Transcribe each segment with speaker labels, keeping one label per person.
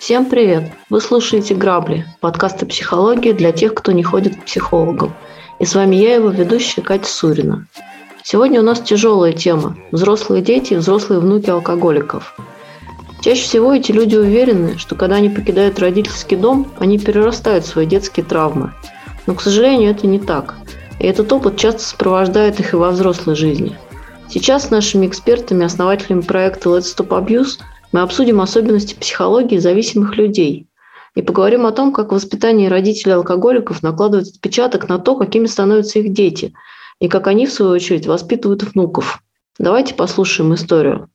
Speaker 1: Всем привет! Вы слушаете «Грабли» – подкаст психологии для тех, кто не ходит к психологам. И с вами я, его ведущая Катя Сурина. Сегодня у нас тяжелая тема – взрослые дети и взрослые внуки алкоголиков. Чаще всего эти люди уверены, что когда они покидают родительский дом, они перерастают свои детские травмы. Но, к сожалению, это не так. И этот опыт часто сопровождает их и во взрослой жизни. Сейчас с нашими экспертами, основателями проекта Let's Stop Abuse – мы обсудим особенности психологии зависимых людей и поговорим о том, как воспитание родителей алкоголиков накладывает отпечаток на то, какими становятся их дети, и как они, в свою очередь, воспитывают внуков. Давайте послушаем историю.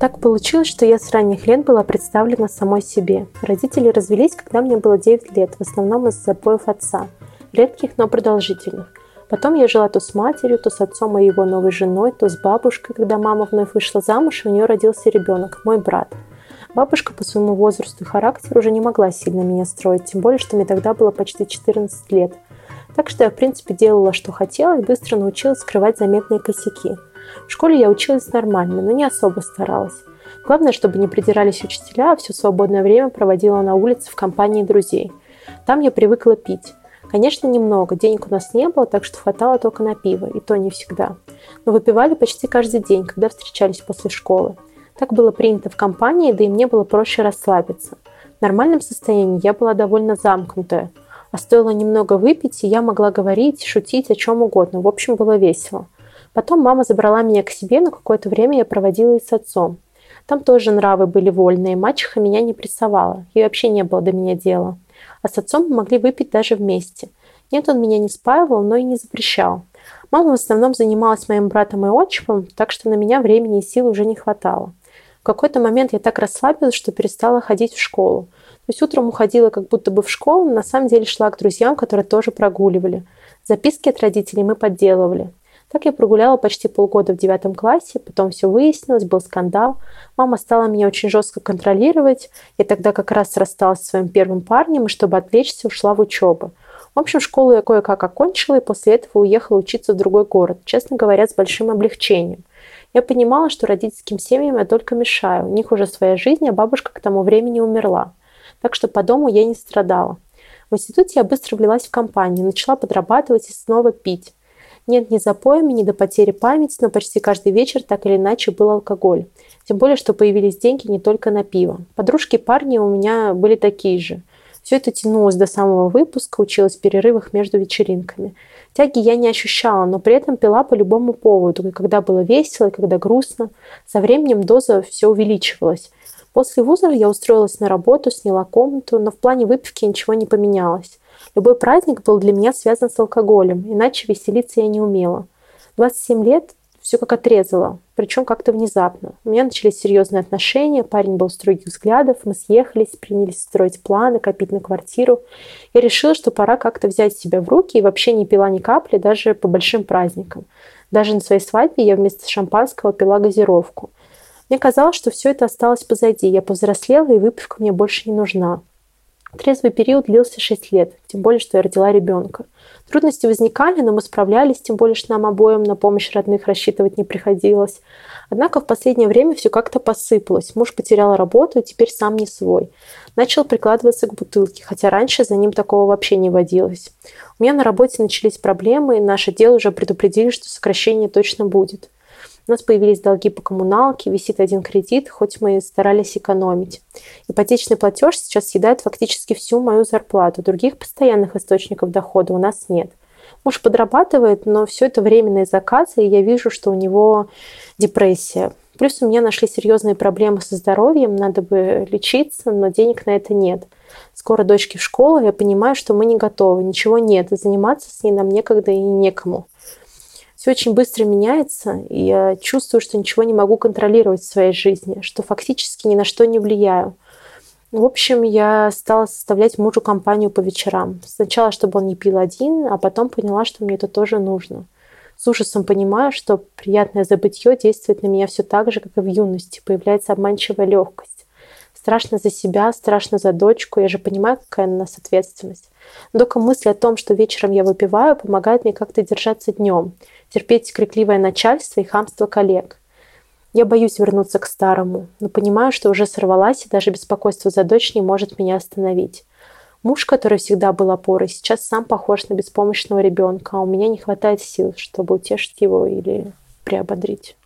Speaker 2: Так получилось, что я с ранних лет была представлена самой себе. Родители развелись, когда мне было 9 лет, в основном из-за запоев отца. Редких, но продолжительных. Потом я жила то с матерью, то с отцом и его новой женой, то с бабушкой, когда мама вновь вышла замуж, и у нее родился ребенок, мой брат. Бабушка по своему возрасту и характеру уже не могла сильно меня строить, тем более, что мне тогда было почти 14 лет. Так что я, в принципе, делала, что хотела, и быстро научилась скрывать заметные косяки. В школе я училась нормально, но не особо старалась. Главное, чтобы не придирались учителя, а все свободное время проводила на улице в компании друзей. Там я привыкла пить. Конечно, немного, денег у нас не было, так что хватало только на пиво, и то не всегда. Но выпивали почти каждый день, когда встречались после школы. Так было принято в компании, да и мне было проще расслабиться. В нормальном состоянии я была довольно замкнутая, а стоило немного выпить, и я могла говорить, шутить о чем угодно. В общем, было весело. Потом мама забрала меня к себе, но какое-то время я проводила и с отцом. Там тоже нравы были вольные, мачеха меня не прессовала, ей вообще не было до меня дела а с отцом мы могли выпить даже вместе. Нет, он меня не спаивал, но и не запрещал. Мама в основном занималась моим братом и отчимом, так что на меня времени и сил уже не хватало. В какой-то момент я так расслабилась, что перестала ходить в школу. То есть утром уходила как будто бы в школу, но на самом деле шла к друзьям, которые тоже прогуливали. Записки от родителей мы подделывали. Так я прогуляла почти полгода в девятом классе, потом все выяснилось, был скандал. Мама стала меня очень жестко контролировать. Я тогда как раз рассталась со своим первым парнем, и чтобы отвлечься, ушла в учебу. В общем, школу я кое-как окончила, и после этого уехала учиться в другой город, честно говоря, с большим облегчением. Я понимала, что родительским семьям я только мешаю. У них уже своя жизнь, а бабушка к тому времени умерла. Так что по дому я не страдала. В институте я быстро влилась в компанию, начала подрабатывать и снова пить. Нет ни запоями, ни до потери памяти, но почти каждый вечер так или иначе был алкоголь. Тем более, что появились деньги не только на пиво. Подружки парни у меня были такие же. Все это тянулось до самого выпуска, училась в перерывах между вечеринками. Тяги я не ощущала, но при этом пила по любому поводу, и когда было весело, и когда грустно. Со временем доза все увеличивалась. После вуза я устроилась на работу, сняла комнату, но в плане выпивки ничего не поменялось. Любой праздник был для меня связан с алкоголем, иначе веселиться я не умела. 27 лет все как отрезало, причем как-то внезапно. У меня начались серьезные отношения, парень был строгих взглядов, мы съехались, принялись строить планы, копить на квартиру. Я решила, что пора как-то взять себя в руки и вообще не пила ни капли даже по большим праздникам. Даже на своей свадьбе я вместо шампанского пила газировку. Мне казалось, что все это осталось позади. Я повзрослела, и выпивка мне больше не нужна. Трезвый период длился 6 лет, тем более, что я родила ребенка. Трудности возникали, но мы справлялись, тем более, что нам обоим на помощь родных рассчитывать не приходилось. Однако в последнее время все как-то посыпалось. Муж потерял работу и теперь сам не свой. Начал прикладываться к бутылке, хотя раньше за ним такого вообще не водилось. У меня на работе начались проблемы, и наше дело уже предупредили, что сокращение точно будет. У нас появились долги по коммуналке, висит один кредит, хоть мы и старались экономить. Ипотечный платеж сейчас съедает фактически всю мою зарплату. Других постоянных источников дохода у нас нет. Муж подрабатывает, но все это временные заказы, и я вижу, что у него депрессия. Плюс у меня нашли серьезные проблемы со здоровьем, надо бы лечиться, но денег на это нет. Скоро дочки в школу, я понимаю, что мы не готовы, ничего нет, и заниматься с ней нам некогда и некому все очень быстро меняется, и я чувствую, что ничего не могу контролировать в своей жизни, что фактически ни на что не влияю. В общем, я стала составлять мужу компанию по вечерам. Сначала, чтобы он не пил один, а потом поняла, что мне это тоже нужно. С ужасом понимаю, что приятное забытье действует на меня все так же, как и в юности. Появляется обманчивая легкость. Страшно за себя, страшно за дочку. Я же понимаю, какая на нас ответственность. Но только мысль о том, что вечером я выпиваю, помогает мне как-то держаться днем, терпеть крикливое начальство и хамство коллег. Я боюсь вернуться к старому, но понимаю, что уже сорвалась, и даже беспокойство за дочь не может меня остановить. Муж, который всегда был опорой, сейчас сам похож на беспомощного ребенка, а у меня не хватает сил, чтобы утешить его или приободрить.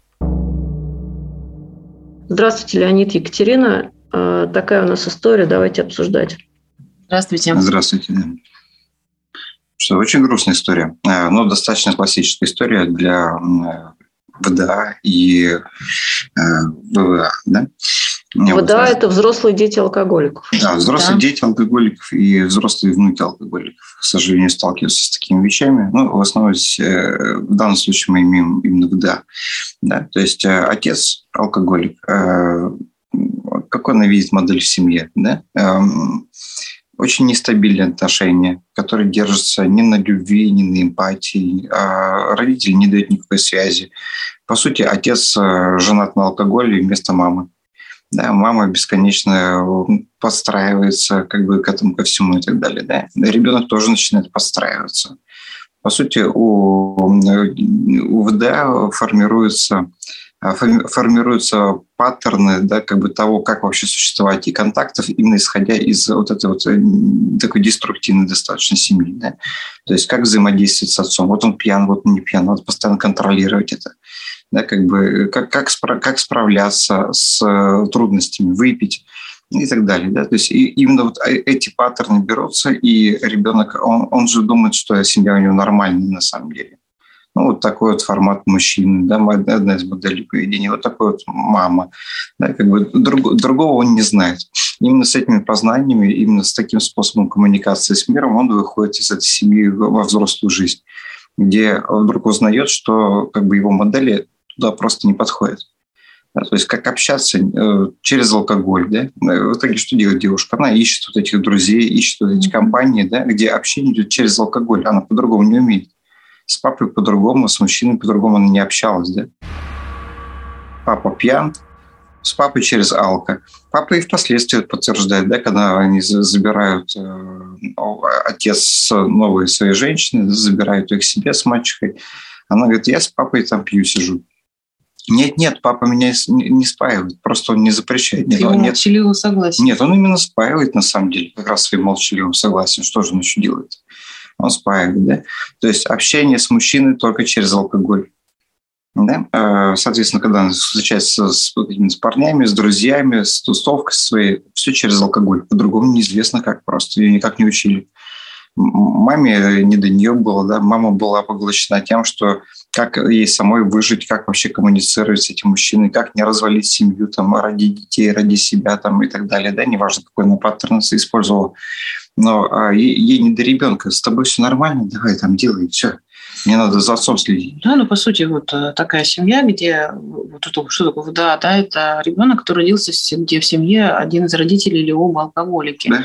Speaker 1: Здравствуйте, Леонид Екатерина. А, такая у нас история, давайте обсуждать.
Speaker 3: Здравствуйте. Здравствуйте. Что, очень грустная история, а, но достаточно классическая история для ВДА и э, ВВА. Да?
Speaker 1: ВДА вот, – это взрослые дети алкоголиков.
Speaker 3: Да, взрослые да. дети алкоголиков и взрослые внуки алкоголиков, к сожалению, сталкиваются с такими вещами. Ну, в основном э, в данном случае мы имеем именно ВДА. Да? То есть э, отец алкоголик, как он видит модель в семье? Да? Очень нестабильные отношения, которые держатся ни на любви, ни на эмпатии. А родители не дают никакой связи. По сути, отец э, женат на алкоголе вместо мамы. Да, мама бесконечно э, подстраивается как бы к этому, ко всему и так далее. Да. Ребенок тоже начинает подстраиваться. По сути, у, у ВДА формируется формируются паттерны да, как бы того, как вообще существовать и контактов, именно исходя из вот этой вот э, такой деструктивной достаточно семьи. Да? То есть как взаимодействовать с отцом. Вот он пьян, вот он не пьян, надо постоянно контролировать это. Да, как, бы, как, как, как справляться с э, трудностями, выпить и так далее. Да? То есть и именно вот э, эти паттерны берутся, и ребенок, он, он же думает, что семья у него нормальная на самом деле. Ну, вот такой вот формат мужчины, да, одна из моделей поведения, вот такой вот мама. Да, как бы друг, другого он не знает. Именно с этими познаниями, именно с таким способом коммуникации с миром он выходит из этой семьи во взрослую жизнь, где вдруг узнает, что как бы его модели туда просто не подходят. Да, то есть как общаться э, через алкоголь, да? В итоге что делает девушка? Она ищет вот этих друзей, ищет вот эти компании, да, где общение идет через алкоголь, она по-другому не умеет. С папой по-другому, с мужчиной по-другому она не общалась, да? Папа пьян, с папой через алко. Папа и впоследствии подтверждает, да, когда они забирают э, отец новой своей женщины, забирают их себе с мачехой. Она говорит, я с папой там пью, сижу. Нет, нет, папа меня не спаивает, просто он не запрещает. Нет, нет,
Speaker 1: молчаливым согласием.
Speaker 3: Нет, он именно спаивает на самом деле, как раз своим молчаливым согласием. Что же он еще делает? Он спаивает. Да? То есть общение с мужчиной только через алкоголь. Да? Э, соответственно, когда он встречается с, с парнями, с друзьями, с тусовкой своей, все через алкоголь. По-другому неизвестно как, просто ее никак не учили. Маме не до нее было, да, мама была поглощена тем, что как ей самой выжить, как вообще коммуницировать с этим мужчиной, как не развалить семью там, ради детей, ради себя там, и так далее, да, неважно, какой она паттерн использовала но а, ей, ей не до ребенка. С тобой все нормально, давай там делай, все. Мне надо за отцом следить.
Speaker 4: Да, ну, по сути, вот э, такая семья, где вот это, что такое да, да, это ребенок, который родился, где в семье один из родителей или оба алкоголики. Да?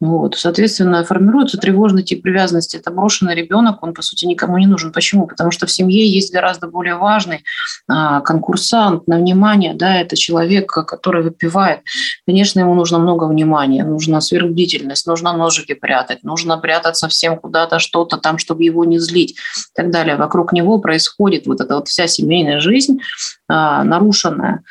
Speaker 4: Вот. Соответственно, формируется тревожный тип привязанности. Это брошенный ребенок, он, по сути, никому не нужен. Почему? Потому что в семье есть гораздо более важный а, конкурсант на внимание. Да, это человек, который выпивает. Конечно, ему нужно много внимания, нужна сверхбдительность, нужно ножики прятать, нужно прятаться всем куда-то, что-то там, чтобы его не злить и так далее. Вокруг него происходит вот эта вот вся семейная жизнь а, нарушенная.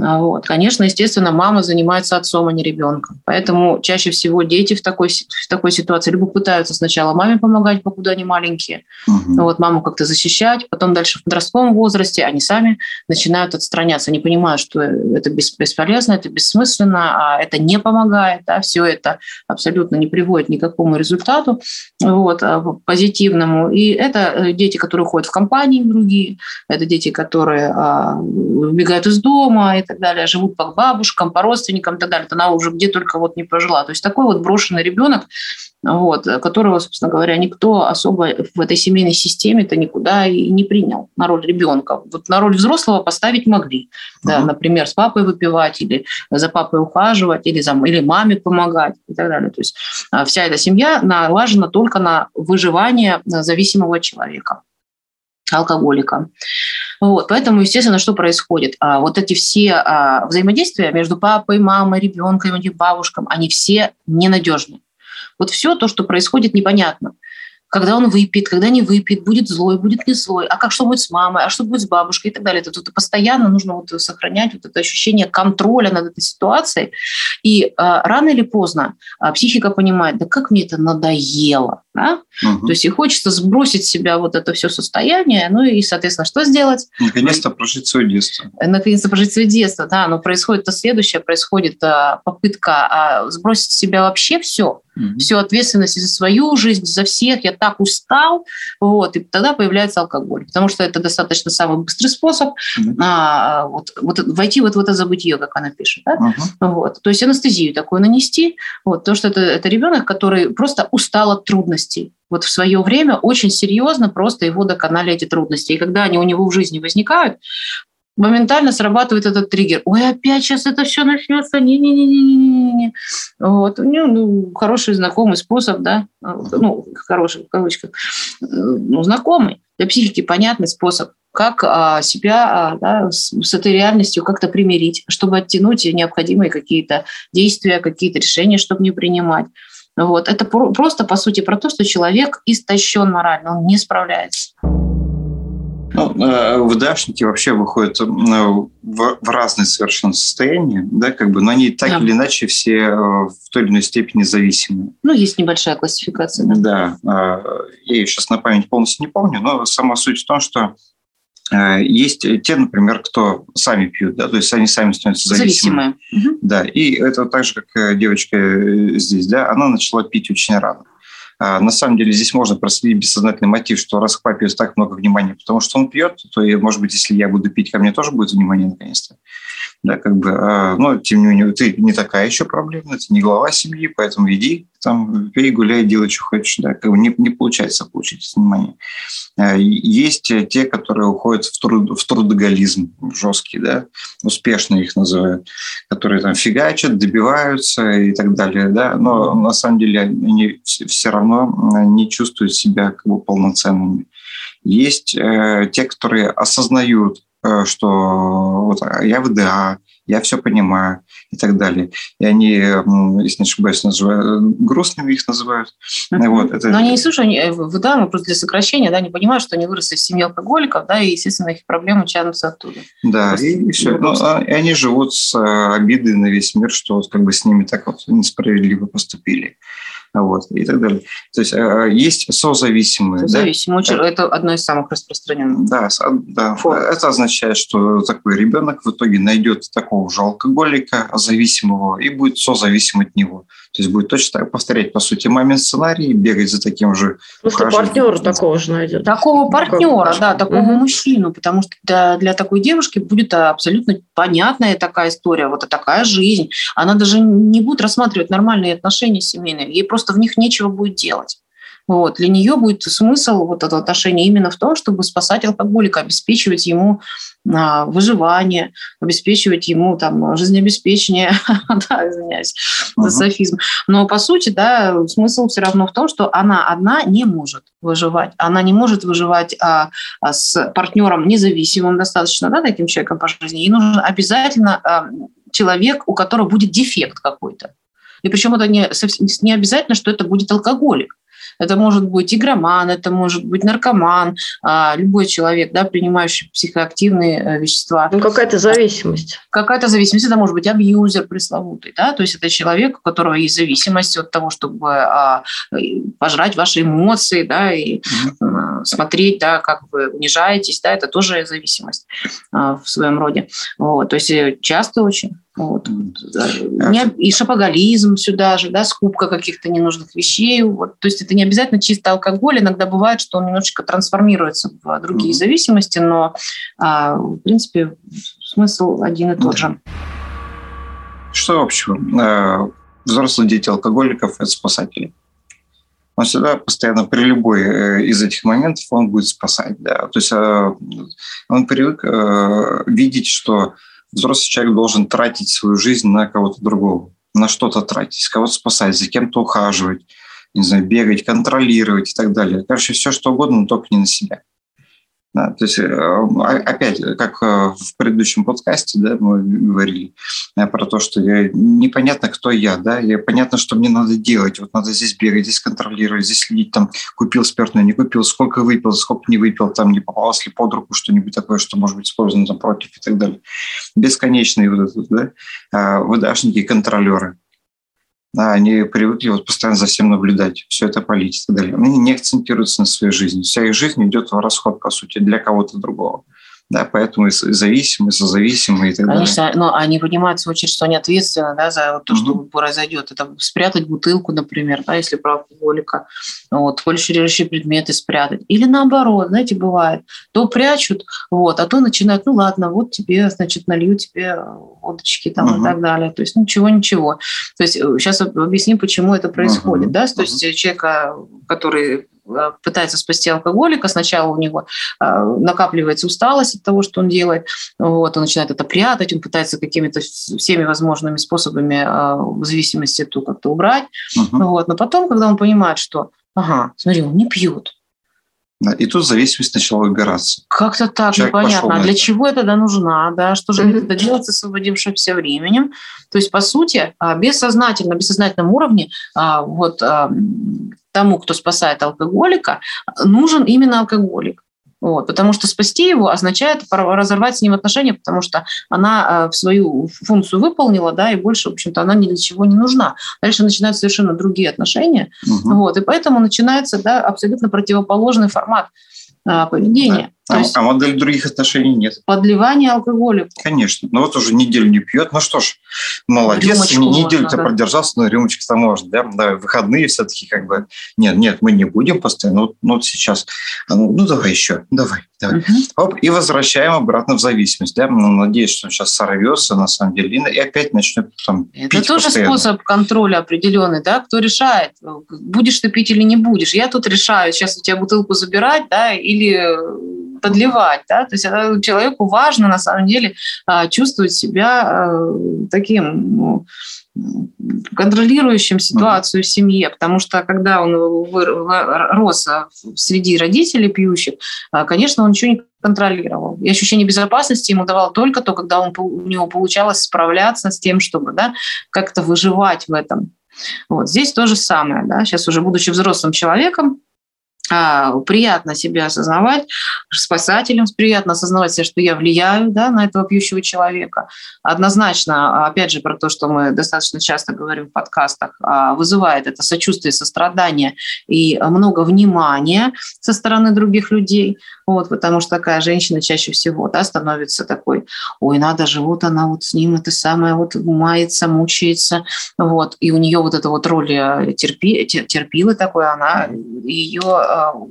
Speaker 4: А, вот. Конечно, естественно, мама занимается отцом, а не ребенком. Поэтому чаще всего дети в такой, в такой ситуации либо пытаются сначала маме помогать, покуда они маленькие, угу. вот, маму как-то защищать, потом дальше в подростковом возрасте они сами начинают отстраняться. Они понимают, что это бесполезно, это бессмысленно, а это не помогает, да, все это абсолютно не приводит ни к какому результату вот, а, позитивному. И это э, дети, которые ходят в компании другие, это дети, которые а, убегают из дома так далее, живут по бабушкам, по родственникам и так далее. Она уже где только вот не прожила. То есть такой вот брошенный ребенок, вот, которого, собственно говоря, никто особо в этой семейной системе-то никуда и не принял на роль ребенка. Вот на роль взрослого поставить могли. Uh-huh. Да, например, с папой выпивать или за папой ухаживать, или, за, или маме помогать и так далее. То есть а, вся эта семья налажена только на выживание зависимого человека. Алкоголика. Вот, поэтому, естественно, что происходит? А, вот эти все а, взаимодействия между папой, мамой, ребенком, бабушкам, они все ненадежны. Вот все то, что происходит, непонятно когда он выпьет, когда не выпьет, будет злой, будет не злой, а как что будет с мамой, а что будет с бабушкой и так далее. Это тут постоянно нужно вот сохранять вот это ощущение контроля над этой ситуацией. И э, рано или поздно э, психика понимает, да как мне это надоело. Да? Угу. То есть и хочется сбросить с себя вот это все состояние, ну и, соответственно, что сделать?
Speaker 3: Наконец-то прожить свое детство.
Speaker 4: Наконец-то прожить свое детство, да, но происходит то следующее, происходит э, попытка э, сбросить с себя вообще все, mm-hmm. всю ответственность за свою жизнь, за всех, я так устал, вот, и тогда появляется алкоголь, потому что это достаточно самый быстрый способ mm-hmm. а, вот, вот, войти вот в это забытье, как она пишет, да? uh-huh. вот, то есть анестезию такую нанести, вот, то, что это, это ребенок, который просто устал от трудностей, вот в свое время очень серьезно просто его доконали эти трудности. И когда они у него в жизни возникают, моментально срабатывает этот триггер. Ой, опять сейчас это все начнется. Не-не-не-не-не-не. Вот. У него ну, хороший знакомый способ, да, ну, хороший в кавычках, ну, знакомый, для психики понятный способ, как а, себя а, да, с, с этой реальностью как-то примирить, чтобы оттянуть необходимые какие-то действия, какие-то решения, чтобы не принимать. Вот. Это просто, по сути, про то, что человек истощен морально, он не справляется.
Speaker 3: Ну, э, ВДАшники вообще выходят э, в, в разные совершенно состояния, да, как бы, но они так да. или иначе все э, в той или иной степени зависимы.
Speaker 4: Ну, есть небольшая классификация,
Speaker 3: да. Да, я ее сейчас на память полностью не помню, но сама суть в том, что есть те, например, кто сами пьют, да, то есть они сами становятся зависимыми. Зависимые. Да, и это так же, как девочка здесь, да, она начала пить очень рано. А, на самом деле здесь можно проследить бессознательный мотив, что раз к папе так много внимания, потому что он пьет, то, может быть, если я буду пить, ко мне тоже будет внимание наконец-то. Да, как бы, а, но тем не менее, ты не такая еще проблема, ты не глава семьи, поэтому иди, там, пей, гуляй, делай, что хочешь. Да, как бы не, не получается получить внимание. А, есть те, которые уходят в, труд, в трудоголизм жесткий, да, успешно их называют, которые там фигачат, добиваются и так далее, да, но на самом деле они все равно не чувствуют себя как бы полноценными. Есть э, те, которые осознают, э, что вот, а, я ВДА, я все понимаю и так далее. И они, если не ошибаюсь, называют, грустными их называют.
Speaker 4: Uh-huh. Вот, это... Но они не слушают, они, да, ну, просто для сокращения, да, не понимают, что они выросли в семье алкоголиков, да, и, естественно, их проблемы тянутся оттуда.
Speaker 3: Да, просто, и, и все. Ну, а, и они живут с э, обидой на весь мир, что вот как бы с ними так вот несправедливо поступили вот, и так далее. То есть э, есть созависимые.
Speaker 4: Созависимые, да? это одно из самых распространенных.
Speaker 3: Да, да. это означает, что такой ребенок в итоге найдет такого же алкоголика зависимого и будет созависим от него. То есть будет точно повторять, по сути, мамин сценарий, бегать за таким же.
Speaker 1: Просто партнера такого же найдет.
Speaker 4: Такого партнера, да, такого угу. мужчину, потому что для, для такой девушки будет абсолютно понятная такая история, вот такая жизнь. Она даже не будет рассматривать нормальные отношения семейные, ей просто в них нечего будет делать. Вот. Для нее будет смысл вот этого отношения именно в том, чтобы спасать алкоголика, обеспечивать ему выживание, обеспечивать ему там жизнеобеспечение, да, извиняюсь за софизм. Но по сути, да, смысл все равно в том, что она одна не может выживать. Она не может выживать а, а с партнером независимым достаточно, да, таким человеком по жизни. Ей нужен обязательно а, человек, у которого будет дефект какой-то. И причем это не, не обязательно, что это будет алкоголик. Это может быть игроман, это может быть наркоман, а, любой человек, да, принимающий психоактивные э, вещества.
Speaker 1: Ну, какая-то зависимость.
Speaker 4: Какая-то зависимость. Это может быть абьюзер пресловутый, да, то есть это человек, у которого есть зависимость от того, чтобы а, пожрать ваши эмоции, да, и mm-hmm. смотреть, да, как вы унижаетесь, да, это тоже зависимость а, в своем роде. Вот, то есть э, часто очень. Вот. И шапоголизм сюда же, да, скупка каких-то ненужных вещей. Вот. То есть это не обязательно чисто алкоголь. Иногда бывает, что он немножечко трансформируется в другие mm-hmm. зависимости, но, а, в принципе, смысл один и тот же.
Speaker 3: Что общего? Э, взрослые дети алкоголиков – это спасатели. Он всегда постоянно при любой э, из этих моментов он будет спасать. Да? То есть э, он привык видеть, что взрослый человек должен тратить свою жизнь на кого-то другого, на что-то тратить, кого-то спасать, за кем-то ухаживать, не знаю, бегать, контролировать и так далее. Короче, все что угодно, но только не на себя. Да, то есть, э, опять, как э, в предыдущем подкасте, да, мы говорили э, про то, что я, непонятно, кто я, да, я, понятно, что мне надо делать, вот надо здесь бегать, здесь контролировать, здесь следить, там, купил спиртное, не купил, сколько выпил, сколько не выпил, там, не попалось ли под руку что-нибудь такое, что может быть использовано там, против и так далее. Бесконечные вот это, да, а, выдашники, контролеры – да, они привыкли вот постоянно за всем наблюдать, все это полить и так далее. Они не акцентируются на своей жизни. Вся их жизнь идет в расход, по сути, для кого-то другого да, поэтому и зависимые, созависимые и так
Speaker 4: Конечно, далее. но они понимают, в свою очередь, что они ответственны да, за то, что угу. произойдет. Это спрятать бутылку, например, да, если про алкоголика, вот, фальширующие предметы спрятать. Или наоборот, знаете, бывает, то прячут, вот, а то начинают, ну ладно, вот тебе, значит, налью тебе водочки там угу. и так далее. То есть ничего-ничего. То есть сейчас э, объясним, почему это происходит. Угу. Да? То есть человека, который пытается спасти алкоголика, сначала у него э, накапливается усталость от того, что он делает, вот, он начинает это прятать, он пытается какими-то всеми возможными способами э, в зависимости эту как-то убрать, угу. вот, но потом, когда он понимает, что, ага, смотри, он не пьет,
Speaker 3: да, и тут зависимость начала выбираться.
Speaker 4: Как-то так, Человек непонятно. А для это. чего это тогда нужна? Да? Что же mm-hmm. это делать с освободившимся временем? То есть, по сути, бессознательно, на бессознательном уровне вот тому, кто спасает алкоголика, нужен именно алкоголик. Вот, потому что спасти его означает разорвать с ним отношения, потому что она э, свою функцию выполнила, да, и больше, в общем-то, она ни для чего не нужна. Дальше начинаются совершенно другие отношения, угу. вот, и поэтому начинается, да, абсолютно противоположный формат а, поведения.
Speaker 3: Да. А, есть, а модель других отношений нет.
Speaker 4: Подливание алкоголя.
Speaker 3: Конечно. Ну вот уже неделю не пьет. Ну что ж, молодец. Неделю-то да. продержался, но рюмочка-то может. Да? да, выходные все-таки как бы... Нет, нет, мы не будем постоянно. Ну, ну вот сейчас. Ну, ну давай еще. Давай. давай. Угу. Оп, и возвращаем обратно в зависимость. Да? Ну, надеюсь, что он сейчас сорвется на самом деле и опять начнет там
Speaker 4: Это пить тоже постоянно. способ контроля определенный. Да? Кто решает, будешь ты пить или не будешь. Я тут решаю, сейчас у тебя бутылку забирать да, или подливать. Да? То есть человеку важно на самом деле а, чувствовать себя а, таким контролирующим ситуацию в семье, потому что когда он рос а, среди родителей пьющих, конечно, он ничего не контролировал. И ощущение безопасности ему давал только то, когда он, у него получалось справляться с тем, чтобы да, как-то выживать в этом. Вот здесь то же самое. Да? Сейчас уже будучи взрослым человеком, а, приятно себя осознавать, спасателем приятно осознавать себя, что я влияю да, на этого пьющего человека. Однозначно, опять же, про то, что мы достаточно часто говорим в подкастах, а, вызывает это сочувствие, сострадание и много внимания со стороны других людей. Вот, потому что такая женщина чаще всего да, становится такой, ой, надо же, вот она вот с ним это самое вот мается, мучается. Вот, и у нее вот эта вот роль э, терпи, терпилы такой, она ее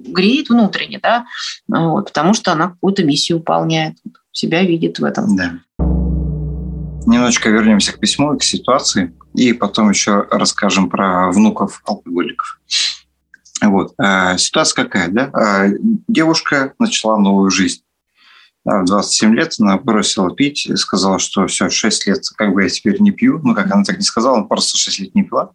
Speaker 4: греет внутренне, да, вот, потому что она какую-то миссию выполняет, себя видит в этом.
Speaker 3: Да. Немножечко вернемся к письму, к ситуации, и потом еще расскажем про внуков алкоголиков. Вот. А, ситуация какая, да? А, девушка начала новую жизнь. В 27 лет она бросила пить, сказала, что все, 6 лет как бы я теперь не пью. Ну, как она так не сказала, она просто 6 лет не пила.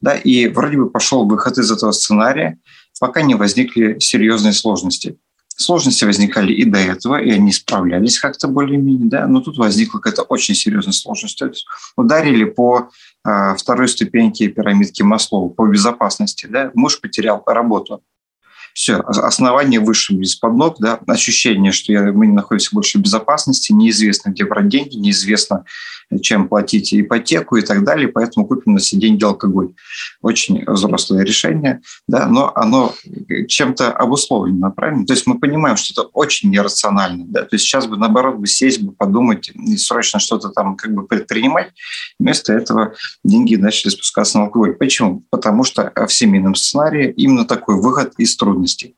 Speaker 3: Да, и вроде бы пошел выход из этого сценария, пока не возникли серьезные сложности. Сложности возникали и до этого, и они справлялись как-то более-менее, да, но тут возникла какая-то очень серьезная сложность. То есть ударили по э, второй ступеньке пирамидки Маслоу, по безопасности, да, муж потерял работу, все, основание выше из-под ног, да, ощущение, что я, мы не находимся больше в безопасности, неизвестно, где брать деньги, неизвестно, чем платить ипотеку и так далее, поэтому купим на все деньги алкоголь. Очень взрослое решение, да, но оно чем-то обусловлено, правильно? То есть мы понимаем, что это очень нерационально, да, то есть сейчас бы, наоборот, бы сесть, бы подумать и срочно что-то там как бы предпринимать, вместо этого деньги начали спускаться на алкоголь. Почему? Потому что в семейном сценарии именно такой выход из трудностей.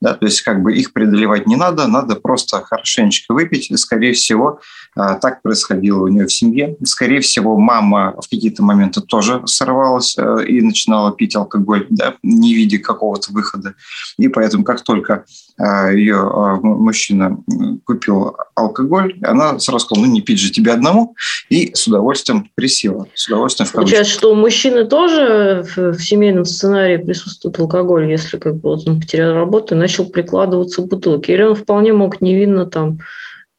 Speaker 3: Да, то есть как бы их преодолевать не надо, надо просто хорошенечко выпить. И, скорее всего, так происходило у нее в семье. Скорее всего, мама в какие-то моменты тоже сорвалась э, и начинала пить алкоголь, да, не видя какого-то выхода. И поэтому, как только ее мужчина купил алкоголь, она сразу сказала, ну не пить же тебе одному, и с удовольствием присела. С удовольствием
Speaker 1: Получается, что у мужчины тоже в семейном сценарии присутствует алкоголь, если как бы он потерял работу и начал прикладываться к бутылке. Или он вполне мог невинно там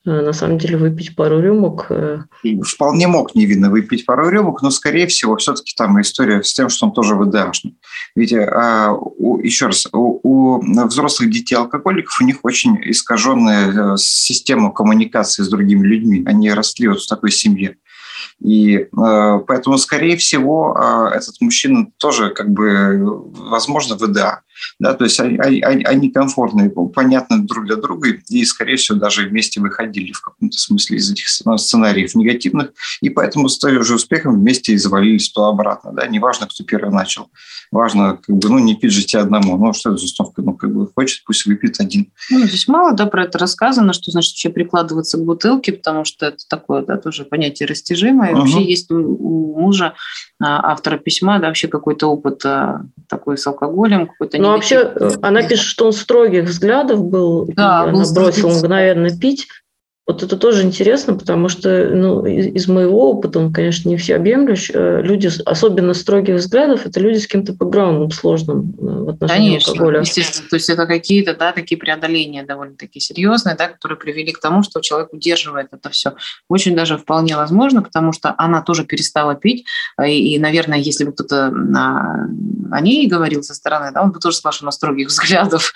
Speaker 1: на самом деле выпить пару рюмок. Э,
Speaker 3: вполне мог невинно выпить пару рюмок, но, скорее всего, все-таки там история с тем, что он тоже ВДАшный. Ведь, а, у, еще раз, у, у взрослых детей-алкоголиков у них очень искаженная э, система коммуникации с другими людьми. Они росли вот в такой семье. И э, поэтому, скорее всего, э, этот мужчина тоже, как бы, возможно, ВДА. Да, то есть они, они, они комфортные, понятны друг для друга, и, скорее всего, даже вместе выходили в каком-то смысле из этих сценариев негативных, и поэтому с той же успехом вместе и завалились то обратно. Да? Неважно, кто первый начал. Важно, как бы, ну, не пить же тебе одному. Ну, что это за установка? Ну, как бы, хочет, пусть выпьет один.
Speaker 4: Ну, здесь мало, да, про это рассказано, что значит вообще прикладываться к бутылке, потому что это такое, да, тоже понятие растяжимое. Угу. Вообще есть у, мужа, автора письма, да, вообще какой-то опыт а, такой с алкоголем, какой-то
Speaker 1: ну, вообще, она пишет, что он строгих взглядов был, да, и был она бросила мгновенно пить. Вот это тоже интересно, потому что ну, из, моего опыта, он, конечно, не всеобъемлющ, э, люди, особенно строгих взглядов, это люди с каким-то бэкграундом сложным э, в отношении конечно, алкоголя.
Speaker 4: естественно. То есть это какие-то да, такие преодоления довольно-таки серьезные, да, которые привели к тому, что человек удерживает это все. Очень даже вполне возможно, потому что она тоже перестала пить, и, и наверное, если бы кто-то о ней говорил со стороны, да, он бы тоже что она строгих взглядов,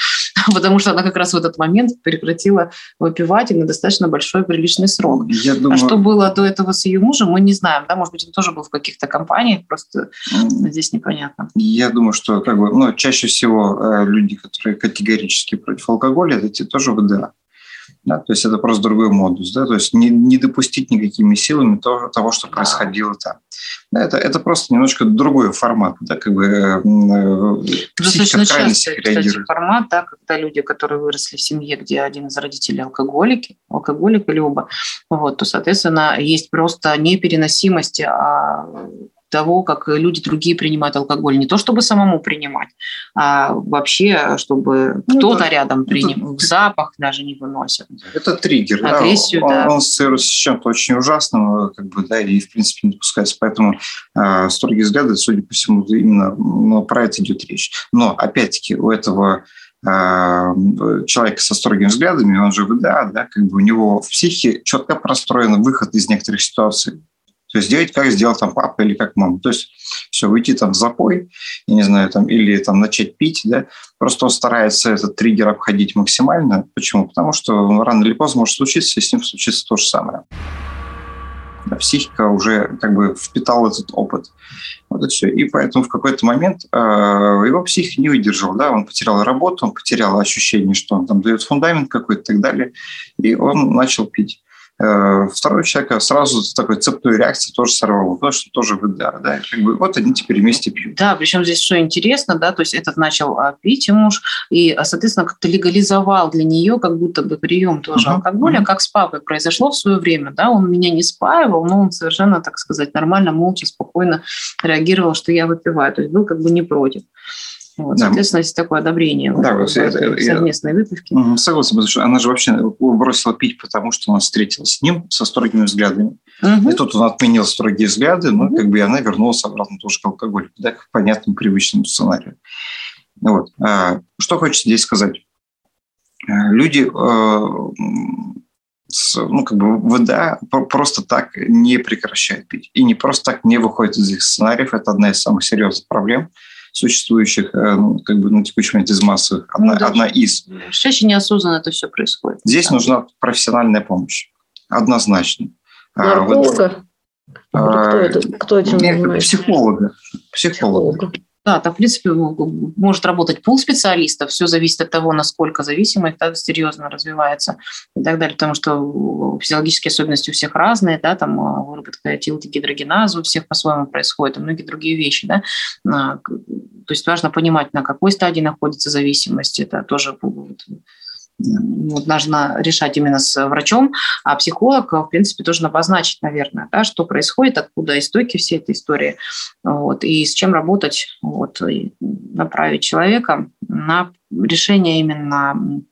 Speaker 4: потому что она как раз в этот момент прекратила выпивать и на достаточно большой приличный срок. Я думаю... А что было до этого с ее мужем, мы не знаем. Да? Может быть, он тоже был в каких-то компаниях, просто здесь непонятно.
Speaker 3: Я думаю, что как бы, ну, чаще всего э, люди, которые категорически против алкоголя, это те тоже ВДА. Да, то есть это просто другой модус, да, то есть не, не допустить никакими силами того, того что происходило там. Да, это, это просто немножко другой формат, да, как бы э,
Speaker 4: Достаточно часто, кстати, формат, да, когда люди, которые выросли в семье, где один из родителей алкоголики, алкоголик или оба, вот, то, соответственно, есть просто непереносимость а того, как люди другие принимают алкоголь. Не то, чтобы самому принимать, а вообще, чтобы ну, кто-то это, рядом принимал. Это, запах даже не выносят.
Speaker 3: Это триггер. Агрессию, да. Он, да. он ассоциируется с чем-то очень ужасным, как бы, да, и, в принципе, не допускается. Поэтому э, строгие взгляды, судя по всему, именно ну, про это идет речь. Но, опять-таки, у этого а, человека со строгими взглядами, он же ВДА, да, как бы у него в психике четко простроен выход из некоторых ситуаций. То есть делать, как сделал там папа или как мама. То есть все, уйти там в запой, я не знаю, там, или там начать пить, да, просто он старается этот триггер обходить максимально. Почему? Потому что рано или поздно может случиться, и с ним случится то же самое. Психика уже как бы впитала этот опыт. Вот и все. И поэтому в какой-то момент э, его психика не выдержал, да, он потерял работу, он потерял ощущение, что он там дает фундамент какой-то и так далее, и он начал пить. Э, второй человек сразу такой цепной реакции тоже сорвал, потому что тоже ВДА, да, как бы вот они теперь вместе пьют.
Speaker 4: Да, причем здесь что интересно, да, то есть этот начал а, пить муж, и, а, соответственно, как-то легализовал для нее как будто бы прием тоже uh-huh. алкоголя, uh-huh. как с папой произошло в свое время, да, он меня не спаивал, но он совершенно, так сказать, нормально, молча, спокойно реагировал, что я выпиваю, то есть был как бы не против. Вот, да. Соответственно, есть такое одобрение да, вот, это, совместной я, выпивки.
Speaker 3: Согласен, потому что она же вообще бросила пить, потому что она встретилась с ним со строгими взглядами. Угу. И тут он отменил строгие взгляды, но угу. как бы она вернулась обратно тоже к алкоголю, да, к понятному привычному сценарию. Вот. А, что хочется здесь сказать? А, люди э, ну, как бы ВДА просто так не прекращают пить. И не просто так не выходят из их сценариев. Это одна из самых серьезных проблем существующих э, ну, как бы на текущий момент из массовых, одна, ну, одна из.
Speaker 4: Чаще неосознанно это все происходит.
Speaker 3: Здесь да. нужна профессиональная помощь, однозначно.
Speaker 1: Нарколога? А, кто, это, кто этим занимается?
Speaker 3: Психолога. Психолога. Психолога.
Speaker 4: Да, там, в принципе, может работать пул специалистов. Все зависит от того, насколько зависимость да, серьезно развивается и так далее. Потому что физиологические особенности у всех разные. Да, там а, выработка этилдегидрогеназы у всех по-своему происходит, и многие другие вещи. Да. А, то есть важно понимать, на какой стадии находится зависимость. Это тоже вот, нужно решать именно с врачом, а психолог, в принципе, должен обозначить, наверное, да, что происходит, откуда истоки всей этой истории, вот, и с чем работать, вот, и направить человека на решение именно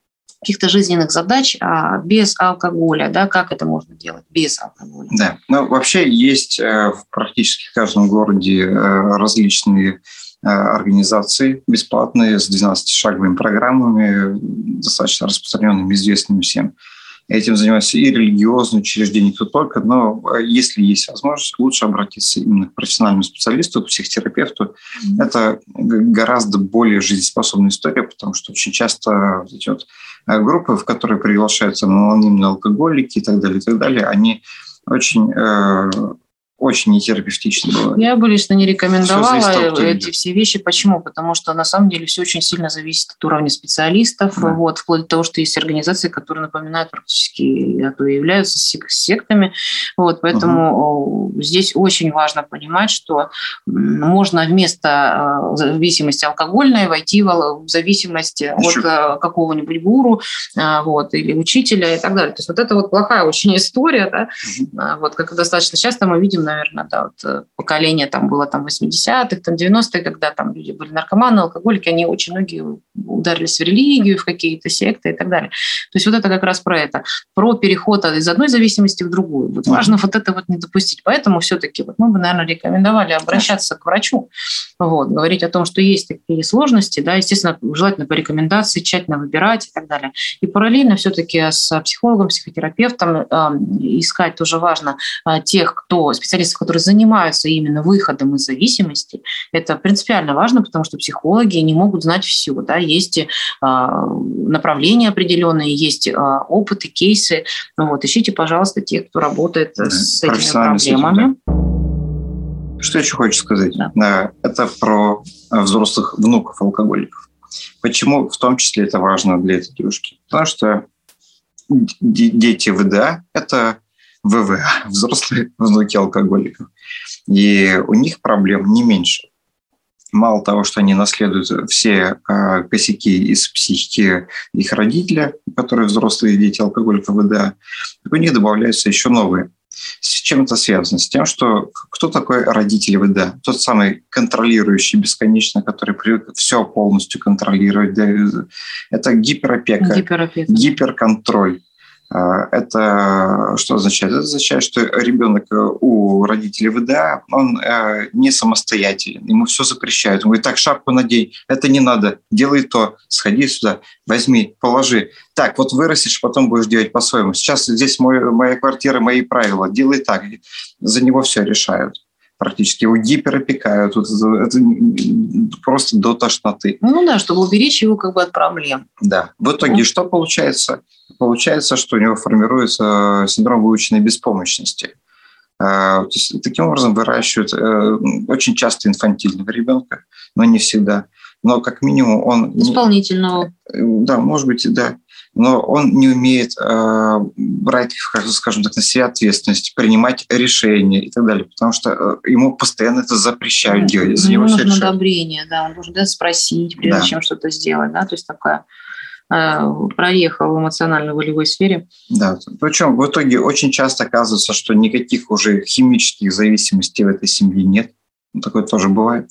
Speaker 4: каких-то жизненных задач а, без алкоголя, да, как это можно делать без алкоголя?
Speaker 3: Да, ну вообще есть э, в практически каждом городе э, различные э, организации бесплатные с 12-шаговыми программами, достаточно распространенными, известными всем. Этим занимаются и религиозные учреждения, кто только, но если есть возможность, лучше обратиться именно к профессиональному специалисту, к психотерапевту. Mm-hmm. Это гораздо более жизнеспособная история, потому что очень часто эти вот группы, в которые приглашаются анонимные алкоголики и так далее, и так далее, они очень э, очень нетерапевтично было.
Speaker 4: Я бы лично не рекомендовала эти все вещи. Почему? Потому что на самом деле все очень сильно зависит от уровня специалистов, да. вот, вплоть до того, что есть организации, которые напоминают практически, а то и являются сектами. Вот, поэтому угу. здесь очень важно понимать, что можно вместо а, зависимости алкогольной войти в зависимость Еще. от а, какого-нибудь гуру вот, или учителя и так далее. То есть вот это вот плохая очень история. Да? Угу. Вот, как достаточно часто мы видим наверное, да, вот э, поколение там было там 80-х, там 90-х, когда там люди были наркоманы, алкоголики, они очень многие ударились в религию, в какие-то секты и так далее. То есть вот это как раз про это, про переход из одной зависимости в другую. Вот важно вот это вот не допустить. Поэтому все-таки вот мы бы, наверное, рекомендовали обращаться к врачу, вот, говорить о том, что есть такие сложности, да, естественно, желательно по рекомендации тщательно выбирать и так далее. И параллельно все-таки с психологом, психотерапевтом э, искать тоже важно э, тех, кто специалист специалистов, которые занимаются именно выходом из зависимости, это принципиально важно, потому что психологи не могут знать все. Да? Есть а, направления определенные, есть а, опыты, кейсы. Вот, ищите, пожалуйста, тех, кто работает да, с этими проблемами.
Speaker 3: да. Что еще хочешь сказать? Да. Это про взрослых внуков алкоголиков. Почему в том числе это важно для этой девушки? Потому что дети ВДА – это ВВ, взрослые внуки алкоголиков. И у них проблем не меньше. Мало того, что они наследуют все э, косяки из психики их родителя, которые взрослые дети алкоголиков ВДА, у них добавляются еще новые. С чем это связано? С тем, что кто такой родитель ВДА? Тот самый контролирующий бесконечно, который привык все полностью контролировать. Это гиперопека, гиперопека. гиперконтроль. А, это что означает? Это означает, что ребенок э, у родителей ВДА, он э, не самостоятелен, ему все запрещают. Он говорит, так, шапку надень, это не надо, делай то, сходи сюда, возьми, положи. Так, вот вырастешь, потом будешь делать по-своему. Сейчас здесь мой, моя квартира, мои правила, делай так. За него все решают практически его гиперопекают. Вот это, просто до тошноты.
Speaker 4: Ну да, чтобы уберечь его как бы от проблем.
Speaker 3: Да. В итоге ну. что получается? Получается, что у него формируется синдром выученной беспомощности. Есть, таким образом выращивают э, очень часто инфантильного ребенка, но не всегда. Но как минимум он...
Speaker 4: Исполнительного.
Speaker 3: Да, может быть, и да но он не умеет э, брать, скажем так, на себя ответственность, принимать решения и так далее, потому что э, ему постоянно это запрещают ну, делать.
Speaker 4: За ему нужно решают. одобрение, да, он должен да, спросить, прежде да. чем что-то сделать, да, то есть такая э, прореха в эмоционально-волевой сфере.
Speaker 3: Да, причем в итоге очень часто оказывается, что никаких уже химических зависимостей в этой семье нет. Такое тоже бывает.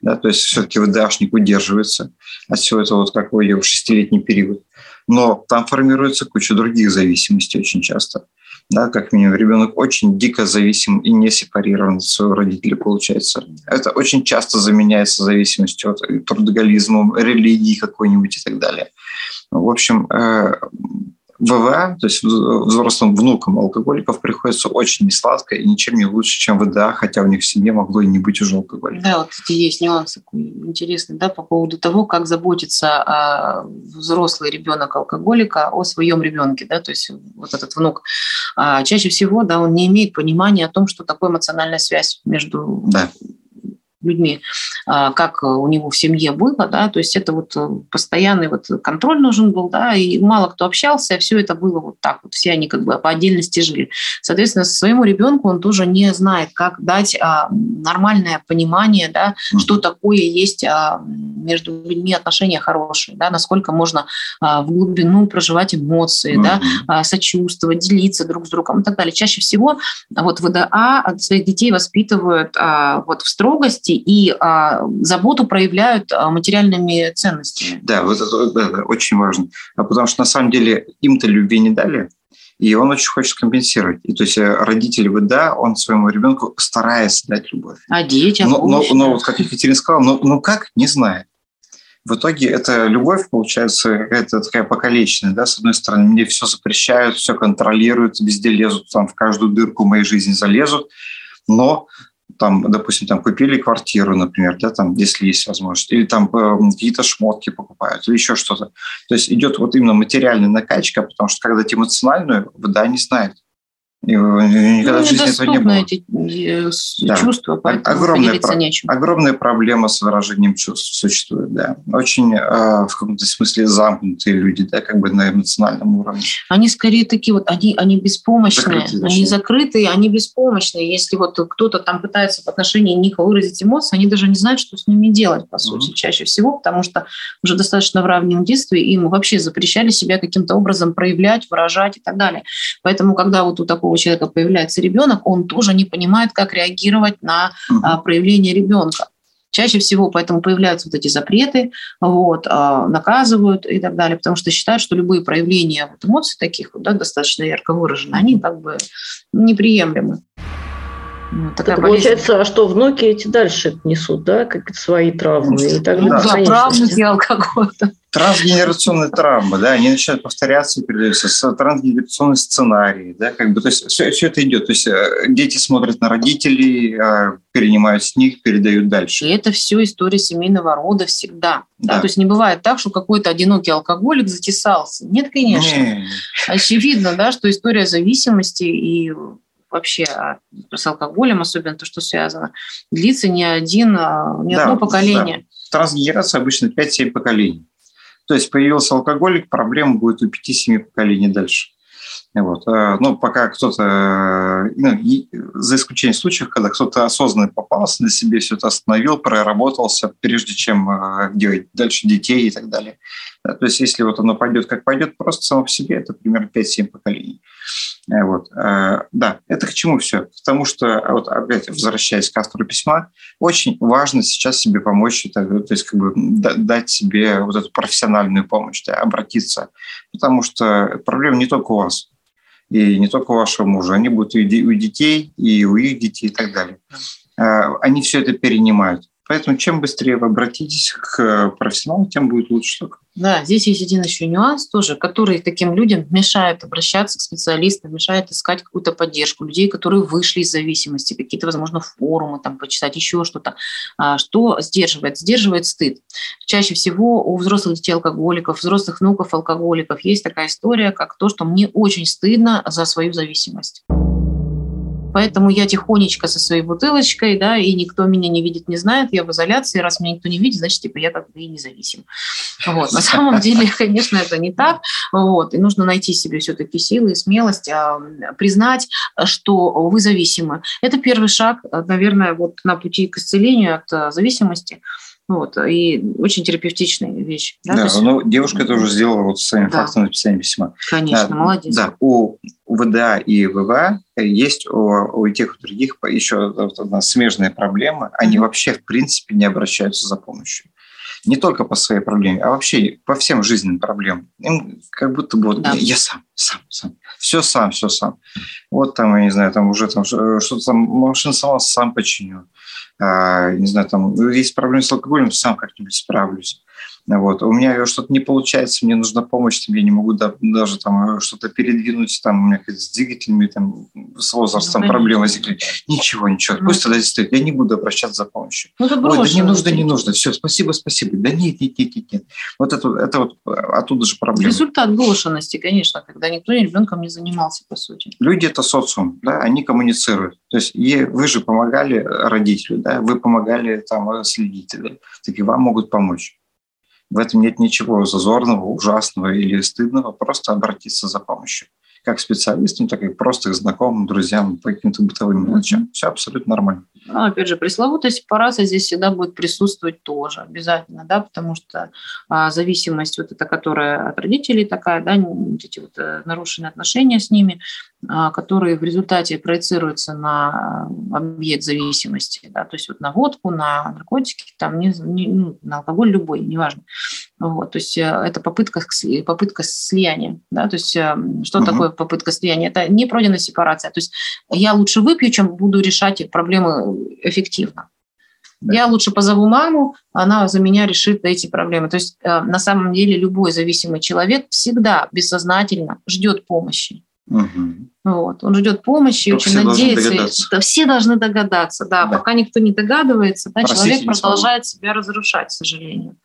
Speaker 3: Да, то есть все-таки ВДАшник удерживается от всего этого, вот как вы в шестилетний период. Но там формируется куча других зависимостей очень часто. Да, как минимум, ребенок очень дико зависим и не сепарирован от своего родителя, получается. Это очень часто заменяется зависимостью от трудоголизма, религии какой-нибудь и так далее. В общем, э, ВВА, то есть взрослым внукам алкоголиков, приходится очень несладко и ничем не лучше, чем ВДА, хотя у них в семье могло и не быть уже алкоголиков.
Speaker 4: Да, вот эти есть нюансы интересные, да, по поводу того, как заботится а, взрослый ребенок алкоголика о своем ребенке, да, то есть вот этот внук. А, чаще всего, да, он не имеет понимания о том, что такое эмоциональная связь между да людьми, а, как у него в семье было, да, то есть это вот э, постоянный вот контроль нужен был, да, и мало кто общался, все это было вот так вот, все они как бы по отдельности жили. Соответственно, своему ребенку он тоже не знает, как дать а, нормальное понимание, да, что такое есть а, между людьми отношения хорошие, да, насколько можно а, в глубину проживать эмоции, mm-hmm. да, а, сочувствовать, делиться друг с другом и так далее. Чаще всего вот ВДА своих детей воспитывают а, вот в строгости и а, заботу проявляют а, материальными ценностями.
Speaker 3: Да, вот это, это очень важно. А потому что на самом деле им-то любви не дали, и он очень хочет компенсировать. И то есть э, родитель да, он своему ребенку старается дать любовь.
Speaker 4: А детям?
Speaker 3: Но, но, но вот как Екатерина сказала, ну, ну как, не знает. В итоге эта любовь, получается, какая-то такая покалеченная. Да? С одной стороны, мне все запрещают, все контролируют, везде лезут, там в каждую дырку моей жизни залезут. Но там, допустим, там купили квартиру, например, да, там, если есть возможность, или там э, какие-то шмотки покупают, или еще что-то. То есть идет вот именно материальная накачка, потому что когда эмоциональную, да, не знает.
Speaker 4: И никогда ну, в жизни этого не было. эти э, да. чувства, поэтому огромная, про- нечем.
Speaker 3: огромная проблема с выражением чувств существует, да. Очень э, в каком-то смысле замкнутые люди, да, как бы на эмоциональном уровне.
Speaker 4: Они скорее такие вот, они, они беспомощные, закрытые, они закрытые, они беспомощные. Если вот кто-то там пытается в отношении них выразить эмоции, они даже не знают, что с ними делать, по сути, mm-hmm. чаще всего, потому что уже достаточно в раннем детстве им вообще запрещали себя каким-то образом проявлять, выражать и так далее. Поэтому, когда вот у такого у человека появляется ребенок, он тоже не понимает, как реагировать на угу. проявление ребенка. Чаще всего поэтому появляются вот эти запреты, вот, а, наказывают и так далее, потому что считают, что любые проявления вот эмоций таких да, достаточно ярко выражены, они как бы неприемлемы.
Speaker 1: Вот так получается, а что внуки эти дальше несут, да, как свои травмы? И
Speaker 4: так ну, да, правнуки алкоголь.
Speaker 3: Трансгенерационные травмы, да, они начинают повторяться и передаются, трансгенерационные сценарии, да, как бы, то есть все, все это идет, то есть э, дети смотрят на родителей, а, перенимают с них, передают дальше.
Speaker 4: И это все история семейного рода всегда, да. да, то есть не бывает так, что какой-то одинокий алкоголик затесался. Нет, конечно. Не. Очевидно, да, что история зависимости и вообще а, с алкоголем, особенно то, что связано, длится не один, а, не да, одно поколение.
Speaker 3: Да. Трансгенерация обычно 5-7 поколений. То есть появился алкоголик, проблема будет у 5-7 поколений дальше. Вот. А, ну, пока кто-то, ну, за исключением случаев, когда кто-то осознанно попался на себе, все это остановил, проработался, прежде чем делать дальше детей и так далее. То есть если вот оно пойдет как пойдет, просто само по себе, это примерно 5-7 поколений. Э, вот. Э, да, это к чему все? Потому что, вот опять возвращаясь к автору письма, очень важно сейчас себе помочь, то есть как бы дать себе вот эту профессиональную помощь, да, обратиться. Потому что проблема не только у вас, и не только у вашего мужа, они будут и у детей, и у их детей и так далее. Э, они все это перенимают. Поэтому чем быстрее вы обратитесь к профессионалу, тем будет лучше.
Speaker 4: Да, здесь есть один еще нюанс тоже, который таким людям мешает обращаться к специалистам, мешает искать какую-то поддержку. Людей, которые вышли из зависимости, какие-то, возможно, форумы там почитать, еще что-то. А, что сдерживает? Сдерживает стыд. Чаще всего у взрослых детей алкоголиков, взрослых внуков алкоголиков есть такая история, как то, что мне очень стыдно за свою зависимость. Поэтому я тихонечко со своей бутылочкой, да, и никто меня не видит, не знает, я в изоляции, раз меня никто не видит, значит, типа, я как бы и независим. Вот. На самом деле, конечно, это не так. Вот. И нужно найти себе все-таки силы и смелость, а, признать, что вы зависимы. Это первый шаг, наверное, вот на пути к исцелению от а, зависимости. Вот, и очень терапевтичная вещь.
Speaker 3: Да, да есть... ну, девушка это уже сделала вот своим да. фактом написания письма.
Speaker 4: Конечно, да, молодец.
Speaker 3: Да, у ВДА и ВВА есть у, у тех и других еще одна смежная проблема. Они mm-hmm. вообще, в принципе, не обращаются за помощью. Не только по своей проблеме, а вообще по всем жизненным проблемам. Им как будто бы вот, да. я сам, сам, сам. Все сам, все сам. Вот там, я не знаю, там уже там что-то там машина сама сам починю не знаю, там, есть проблемы с алкоголем, сам как-нибудь справлюсь. Вот. У меня что-то не получается, мне нужна помощь, там, я не могу да, даже там что-то передвинуть, там, у меня с двигателями там, с возрастом ну, проблемы возникли. Ничего, ничего, ну, пусть тогда стоит, я не буду обращаться за помощью. Ну, Ой, да не нужно, не нужно, все, спасибо, спасибо. Да нет, нет, нет, нет, нет. Вот это, это вот оттуда же проблема.
Speaker 4: Результат брошенности, конечно, когда никто ребенком не занимался, по сути.
Speaker 3: Люди – это социум, да, они коммуницируют. То есть вы же помогали родителю, да, вы помогали там следить, да, так и вам могут помочь. В этом нет ничего зазорного, ужасного или стыдного, просто обратиться за помощью. как специалистам, так и просто к знакомым, друзьям, по каким-то бытовым мелочам. Все абсолютно нормально.
Speaker 4: Ну, опять же, пресловутая сепарация здесь всегда будет присутствовать тоже обязательно, да, потому что а, зависимость вот эта, которая от родителей такая, да, вот эти вот а, нарушенные отношения с ними, которые в результате проецируются на объект зависимости, да, то есть вот на водку, на наркотики, там, не, не, ну, на алкоголь любой, неважно. Вот, то есть э, это попытка, попытка слияния, да, то есть что угу. такое попытка слияния? Это не пройденная сепарация, то есть я лучше выпью, чем буду решать проблемы эффективно. Да. Я лучше позову маму, она за меня решит эти проблемы. То есть э, на самом деле любой зависимый человек всегда бессознательно ждет помощи. Угу. Вот. Он ждет помощи, Только очень надеется. Да, все должны догадаться. Да, да. Пока никто не догадывается, да, человек продолжает себя разрушать, к сожалению.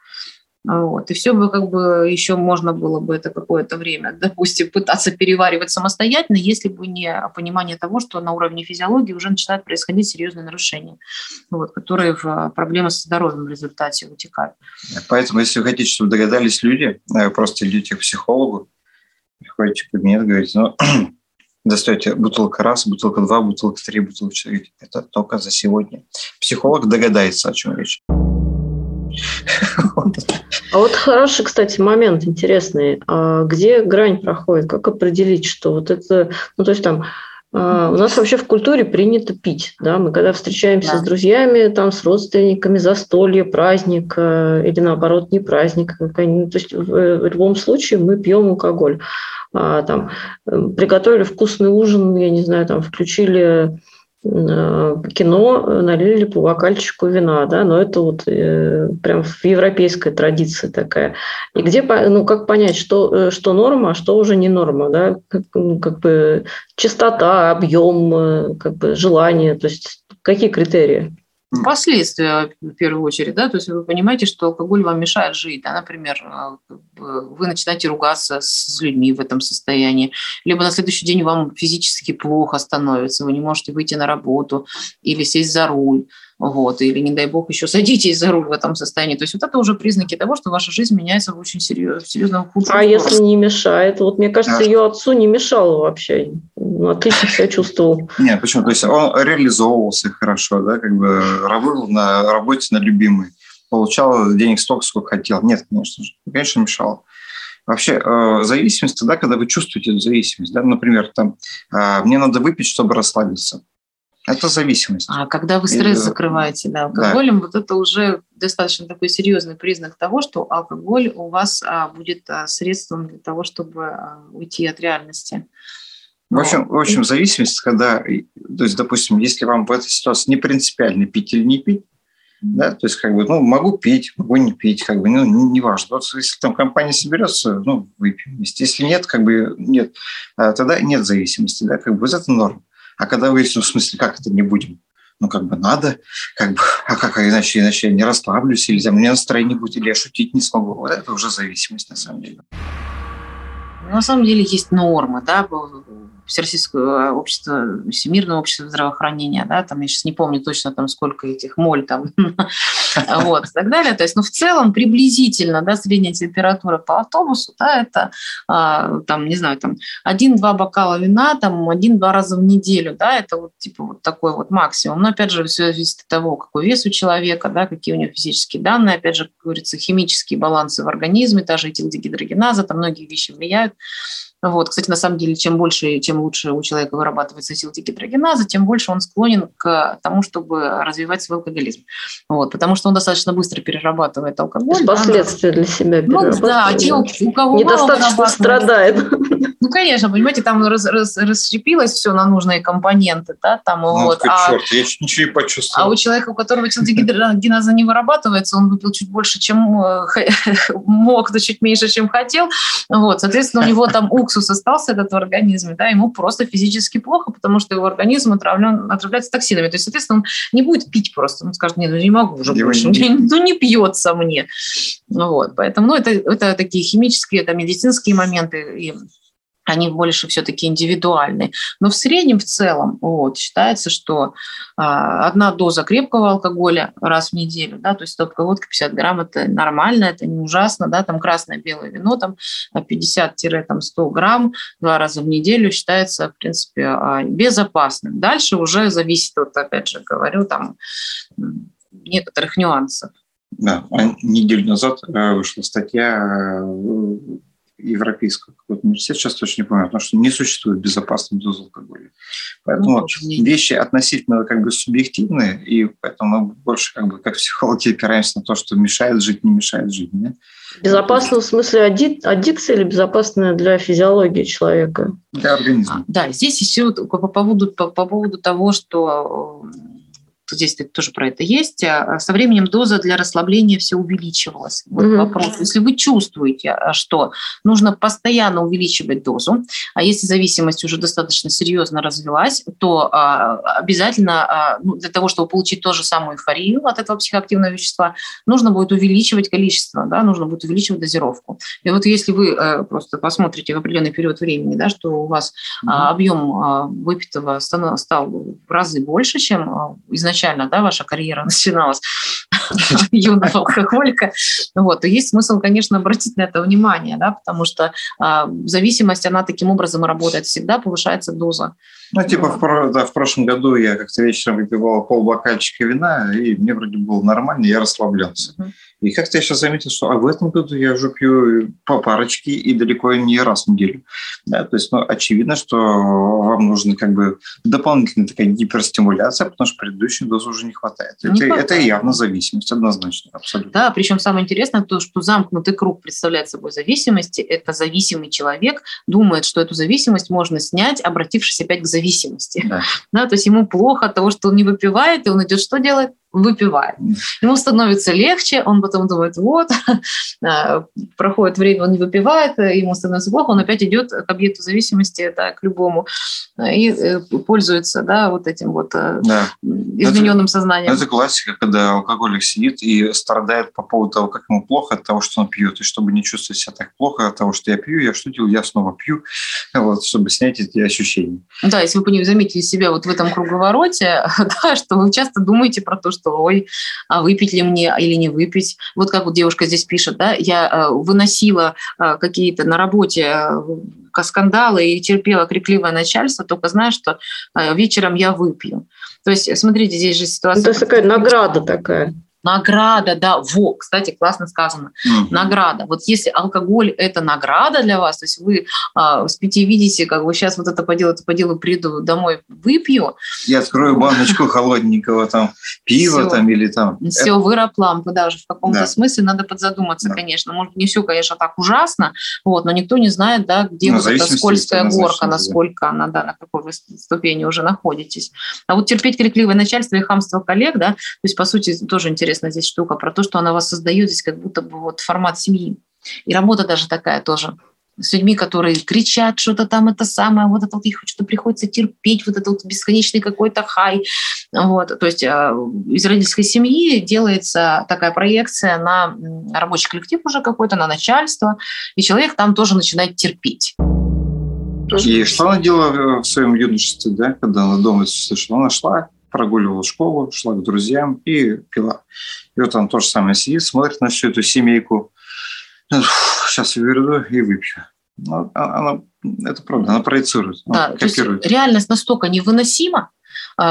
Speaker 4: Вот. И все бы как бы еще можно было бы это какое-то время, допустим, пытаться переваривать самостоятельно, если бы не понимание того, что на уровне физиологии уже начинают происходить серьезные нарушения, вот, которые в проблемы со здоровьем в результате вытекают.
Speaker 3: Поэтому, если вы хотите, чтобы догадались люди, э, просто идите к психологу, приходите в кабинет, говорите, ну, достаете бутылка раз, бутылка два, бутылка три, бутылка четыре. Это только за сегодня. Психолог догадается, о чем речь.
Speaker 1: А вот хороший, кстати, момент интересный. А где грань проходит? Как определить, что вот это... Ну, то есть там у нас вообще в культуре принято пить. Да? Мы когда встречаемся да. с друзьями, там, с родственниками, застолье, праздник э, или наоборот не праздник. То есть в любом случае мы пьем алкоголь. А, там, э, приготовили вкусный ужин, я не знаю, там, включили Э, кино э, налили по бокальчику вина, да, но это вот э, прям в европейской традиции такая. И где, ну, как понять, что, э, что норма, а что уже не норма, да, как, ну, как бы частота, объем, как бы желание, то есть какие критерии?
Speaker 4: Последствия, в первую очередь, да, то есть вы понимаете, что алкоголь вам мешает жить, да, например, а, вы начинаете ругаться с людьми в этом состоянии, либо на следующий день вам физически плохо становится, вы не можете выйти на работу или сесть за руль, вот, или, не дай бог, еще садитесь за руль в этом состоянии. То есть вот это уже признаки того, что ваша жизнь меняется в очень серьезно, серьезном
Speaker 1: худшем. А если не мешает? Вот мне кажется, ее отцу не мешало вообще. Ну, отлично себя чувствовал.
Speaker 3: Нет, почему? То есть он реализовывался хорошо, да, как бы работал на работе на любимой, получал денег столько, сколько хотел. Нет, конечно же, конечно, мешало. Вообще, э, зависимость тогда, когда вы чувствуете эту зависимость. Да? Например, там, э, мне надо выпить, чтобы расслабиться. Это зависимость.
Speaker 4: А когда вы стресс и, закрываете да, алкоголем, да. вот это уже достаточно такой серьезный признак того, что алкоголь у вас а, будет а, средством для того, чтобы а, уйти от реальности.
Speaker 3: В общем, в общем, зависимость, когда, то есть, допустим, если вам в этой ситуации не принципиально пить или не пить, да, то есть как бы, ну, могу пить, могу не пить, как бы, ну, не, не важно. Вот если там компания соберется, ну, выпьем вместе. Если нет, как бы нет, а, тогда нет зависимости, да, как бы вот это норм. А когда выясню, в смысле, как это не будем? Ну, как бы надо, как бы, а как иначе, иначе я не расслаблюсь, или там, у меня настроение будет, или я шутить не смогу. Вот это уже зависимость, на самом деле.
Speaker 4: На самом деле есть нормы, да, Всероссийское общество, Всемирное общество здравоохранения, да, там я сейчас не помню точно там сколько этих моль там, вот, и так далее. То есть, ну, в целом приблизительно, да, средняя температура по автобусу, да, это а, там, не знаю, там один-два бокала вина, там один-два раза в неделю, да, это вот типа вот такой вот максимум. Но опять же, все зависит от того, какой вес у человека, да, какие у него физические данные, опять же, как говорится, химические балансы в организме, та же этилдегидрогеназа, там многие вещи влияют. Вот. Кстати, на самом деле, чем больше, чем лучше у человека вырабатывается силтигидрогеназа, тем больше он склонен к тому, чтобы развивать свой алкоголизм. Вот. Потому что он достаточно быстро перерабатывает алкоголь.
Speaker 1: Последствия да, для себя
Speaker 4: Ну да, те, у кого
Speaker 1: Недостаточно страдает.
Speaker 4: Ну, конечно, понимаете, там раз, раз, расщепилось все на нужные компоненты, да, там ну, вот.
Speaker 3: А, черт, я ничего не почувствовал.
Speaker 4: А у человека, у которого силтигидрогеназа не вырабатывается, он выпил чуть больше, чем э, мог, да чуть меньше, чем хотел. Вот, соответственно, у него там уксус остался этот в организме, да, ему просто физически плохо, потому что его организм отравлен, отравляется токсинами. То есть, соответственно, он не будет пить просто, он скажет, нет, ну не могу уже больше, не... ну не пьется мне. Ну, вот, поэтому, ну, это, это такие химические, это медицинские моменты, и они больше все-таки индивидуальные. Но в среднем, в целом, вот, считается, что а, одна доза крепкого алкоголя раз в неделю, да, то есть стопка водки 50 грамм, это нормально, это не ужасно, да, там красное, белое вино, там 50-100 грамм два раза в неделю считается, в принципе, а, безопасным. Дальше уже зависит, вот опять же говорю, там некоторых нюансов.
Speaker 3: Да, а неделю назад э, вышла статья э, европейского какого-то университета, сейчас точно не помню, потому что не существует безопасной дозы алкоголя. Поэтому ну, вещи относительно как бы субъективные, и поэтому мы больше как бы как психологи опираемся на то, что мешает жить, не мешает жить. Нет?
Speaker 1: Безопасно в смысле адди- аддикция или безопасно для физиологии человека?
Speaker 3: Для организма.
Speaker 4: Да, здесь еще по поводу, по, по поводу того, что здесь тоже про это есть, а, со временем доза для расслабления все увеличивалась. Вот mm-hmm. вопрос. Если вы чувствуете, а, что нужно постоянно увеличивать дозу, а если зависимость уже достаточно серьезно развилась, то а, обязательно ну, для того, чтобы получить ту же самую эйфорию от этого психоактивного вещества, нужно будет увеличивать количество, да, нужно будет увеличивать дозировку. И вот если вы э, просто посмотрите в определенный период времени, да, что у вас mm-hmm. объем выпитого стал в разы больше, чем изначально изначально, да, ваша карьера начиналась юного алкоголика, вот, то есть смысл, конечно, обратить на это внимание, да, потому что а, зависимость, она таким образом работает всегда, повышается доза.
Speaker 3: Ну, типа, в, да, в прошлом году я как-то вечером выпивал полбокальчика вина, и мне вроде было нормально, я расслаблялся. Uh-huh. И как-то я сейчас заметил, что а в этом году я уже пью по парочке и далеко не раз в неделю. Да, то есть, ну, очевидно, что вам нужна как бы дополнительная такая гиперстимуляция, потому что предыдущей дозы уже не хватает. Не это, хватает. это явно зависимость, однозначно, абсолютно.
Speaker 4: Да, причем самое интересное то, что замкнутый круг представляет собой зависимости. Это зависимый человек думает, что эту зависимость можно снять, обратившись опять к зависимости. Да. Да, то есть ему плохо от того, что он не выпивает, и он идет что делает? Выпивает. Ему становится легче, он потом думает, вот, а, проходит время, он не выпивает, ему становится плохо, он опять идет к объекту зависимости, да, к любому, и э, пользуется, да, вот этим вот э, да. измененным это, сознанием.
Speaker 3: Это классика, когда алкоголик сидит и страдает по поводу того, как ему плохо от того, что он пьет, и чтобы не чувствовать себя так плохо от того, что я пью, я что делаю, я снова пью, вот, чтобы снять эти ощущения.
Speaker 4: Да, если вы заметили себя вот в этом круговороте, да, что вы часто думаете про то, что что ой, а выпить ли мне или не выпить. Вот как вот девушка здесь пишет, да, я э, выносила э, какие-то на работе э, скандалы и терпела крикливое начальство, только знаю, что вечером я выпью. То есть, смотрите, здесь же ситуация... Ну,
Speaker 1: то есть такая награда такая.
Speaker 4: Награда, да, во, кстати, классно сказано. Mm-hmm. Награда. Вот если алкоголь – это награда для вас, то есть вы а, с пяти видите, как бы сейчас вот это по делу, это по делу приду домой, выпью.
Speaker 3: Я открою баночку холодненького там пива
Speaker 4: все,
Speaker 3: там или там.
Speaker 4: Все, это... выроплампы, да, уже в каком-то да. смысле надо подзадуматься, да. конечно. Может, не все, конечно, так ужасно, вот, но никто не знает, да, где ну, вот эта скользкая горка, насколько да. она, да, на какой вы ступени уже находитесь. А вот терпеть крикливое начальство и хамство коллег, да, то есть, по сути, тоже интересно интересная здесь штука, про то, что она вас создает здесь как будто бы вот формат семьи. И работа даже такая тоже с людьми, которые кричат что-то там, это самое, вот это вот их что-то приходится терпеть, вот это вот бесконечный какой-то хай. Вот. То есть а, из родительской семьи делается такая проекция на рабочий коллектив уже какой-то, на начальство, и человек там тоже начинает терпеть.
Speaker 3: И что она делала в своем юношестве, да, когда она дома слышала? Она шла прогуливала школу, шла к друзьям и пила. И вот он то же самое сидит, смотрит на всю эту семейку. Сейчас я верну и выпью. Ну, а, она, это правда, она проецирует,
Speaker 4: да, она копирует. реальность настолько невыносима,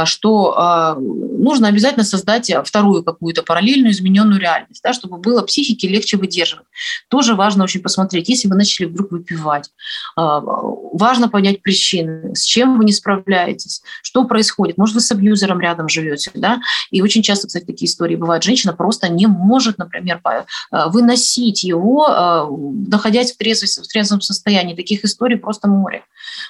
Speaker 4: что а, нужно обязательно создать вторую какую-то параллельную измененную реальность, да, чтобы было психике легче выдерживать. Тоже важно очень посмотреть, если вы начали вдруг выпивать, а, важно понять причины, с чем вы не справляетесь, что происходит. Может, вы с абьюзером рядом живете, да, и очень часто, кстати, такие истории бывают. Женщина просто не может, например, выносить его, находясь в, трезвости, в трезвом состоянии. Таких историй просто море.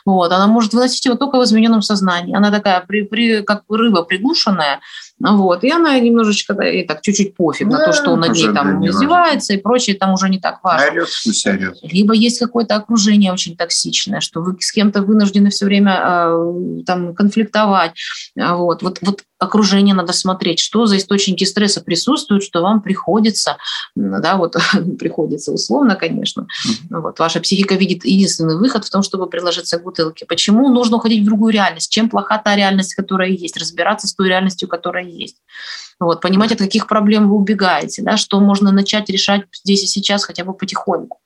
Speaker 4: Вот. Она может выносить его только в измененном сознании. Она такая при, при как рыба приглушенная, вот, и она немножечко, да, и так чуть-чуть пофиг да, на то, что он над ней там издевается и прочее, там уже не так важно. Орет, орет. Либо есть какое-то окружение очень токсичное, что вы с кем-то вынуждены все время э, там конфликтовать, вот, вот, вот окружение надо смотреть, что за источники стресса присутствуют, что вам приходится, да, вот приходится условно, конечно, вот ваша психика видит единственный выход в том, чтобы приложиться к бутылке. Почему нужно уходить в другую реальность? Чем плоха та реальность, которая есть? Разбираться с той реальностью, которая есть. Вот, понимать, от каких проблем вы убегаете, да, что можно начать решать здесь и сейчас хотя бы потихоньку.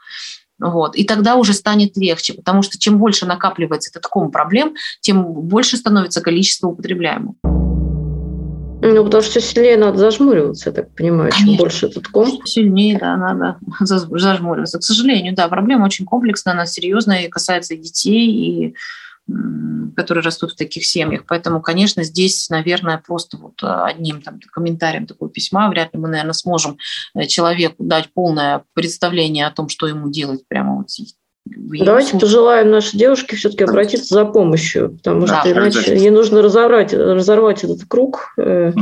Speaker 4: Вот. И тогда уже станет легче, потому что чем больше накапливается этот ком проблем, тем больше становится количество употребляемого.
Speaker 1: Ну, потому что сильнее надо зажмуриваться, я так понимаю, Конечно. чем больше этот ком.
Speaker 4: Сильнее, да, надо зажмуриваться. К сожалению, да, проблема очень комплексная, она серьезная и касается и детей, и которые растут в таких семьях. Поэтому, конечно, здесь, наверное, просто вот одним там, комментарием такого письма вряд ли мы, наверное, сможем э, человеку дать полное представление о том, что ему делать прямо вот
Speaker 1: Давайте пожелаем нашей девушке все-таки обратиться за помощью, потому да, что иначе ей нужно разорвать, разорвать этот круг, угу.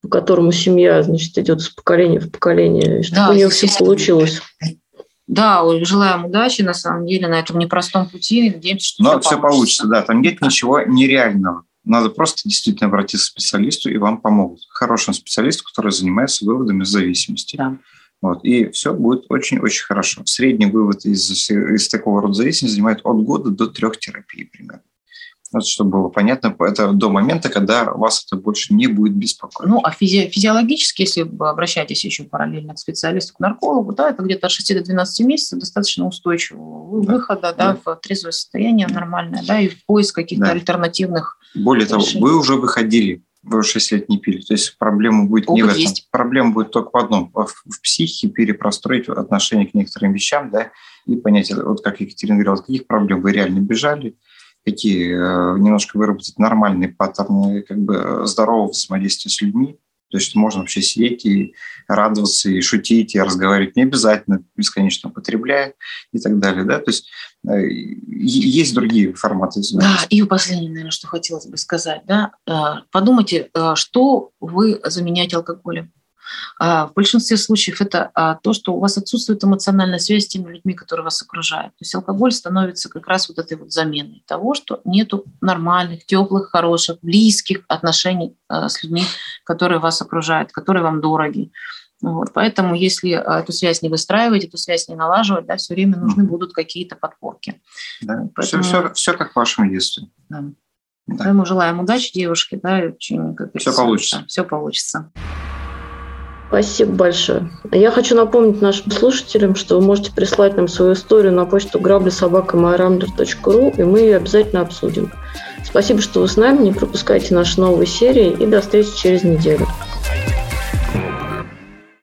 Speaker 1: по которому семья значит, идет из поколения в поколение, чтобы да, у нее все получилось.
Speaker 4: Да, желаем удачи, на самом деле, на этом непростом пути. Надеемся,
Speaker 3: что Но все, все получится. Да, там нет ничего нереального. Надо просто действительно обратиться к специалисту, и вам помогут. Хорошему специалисту, который занимается выводами зависимости. Да. Вот, и все будет очень-очень хорошо. Средний вывод из, из такого рода зависимости занимает от года до трех терапий примерно. Вот, чтобы было понятно, это до момента, когда вас это больше не будет беспокоить.
Speaker 4: Ну, а физи- физиологически, если вы обращаетесь еще параллельно к специалисту, к наркологу, да, это где-то от 6 до 12 месяцев достаточно устойчивого да. выхода да, да. в трезвое состояние нормальное, да, и в поиск каких-то да. альтернативных
Speaker 3: Более решений. того, вы уже выходили вы уже 6 лет не пили. То есть проблема будет Опыт не в этом. Есть. Проблема будет только в одном. В, в психике перепростроить отношение к некоторым вещам, да, и понять, вот как Екатерина говорила, от каких проблем вы реально бежали, какие э, немножко выработать нормальные паттерны как бы здорового взаимодействия с людьми, то есть можно вообще сидеть и радоваться, и шутить, и разговаривать не обязательно, бесконечно употребляя и так далее. Да? То есть э, есть другие форматы.
Speaker 4: Да, и последнее, наверное, что хотелось бы сказать. Да? Э, подумайте, э, что вы заменяете алкоголем. А, в большинстве случаев это а, то, что у вас отсутствует эмоциональная связь с теми людьми, которые вас окружают. То есть алкоголь становится как раз вот этой вот заменой того, что нету нормальных, теплых, хороших, близких отношений а, с людьми, которые вас окружают, которые вам дороги. Вот, поэтому если эту связь не выстраивать, эту связь не налаживать, да, все время нужны будут какие-то подпорки.
Speaker 3: Да. Поэтому... Все, все, все как в вашем детстве. Да.
Speaker 4: Да. Поэтому желаем удачи девушке, да, очень, как
Speaker 3: все получится.
Speaker 4: Все получится.
Speaker 1: Спасибо большое. Я хочу напомнить нашим слушателям, что вы можете прислать нам свою историю на почту граблесобакамайрамдер.ру, и мы ее обязательно обсудим. Спасибо, что вы с нами, не пропускайте наши новые серии, и до встречи через неделю.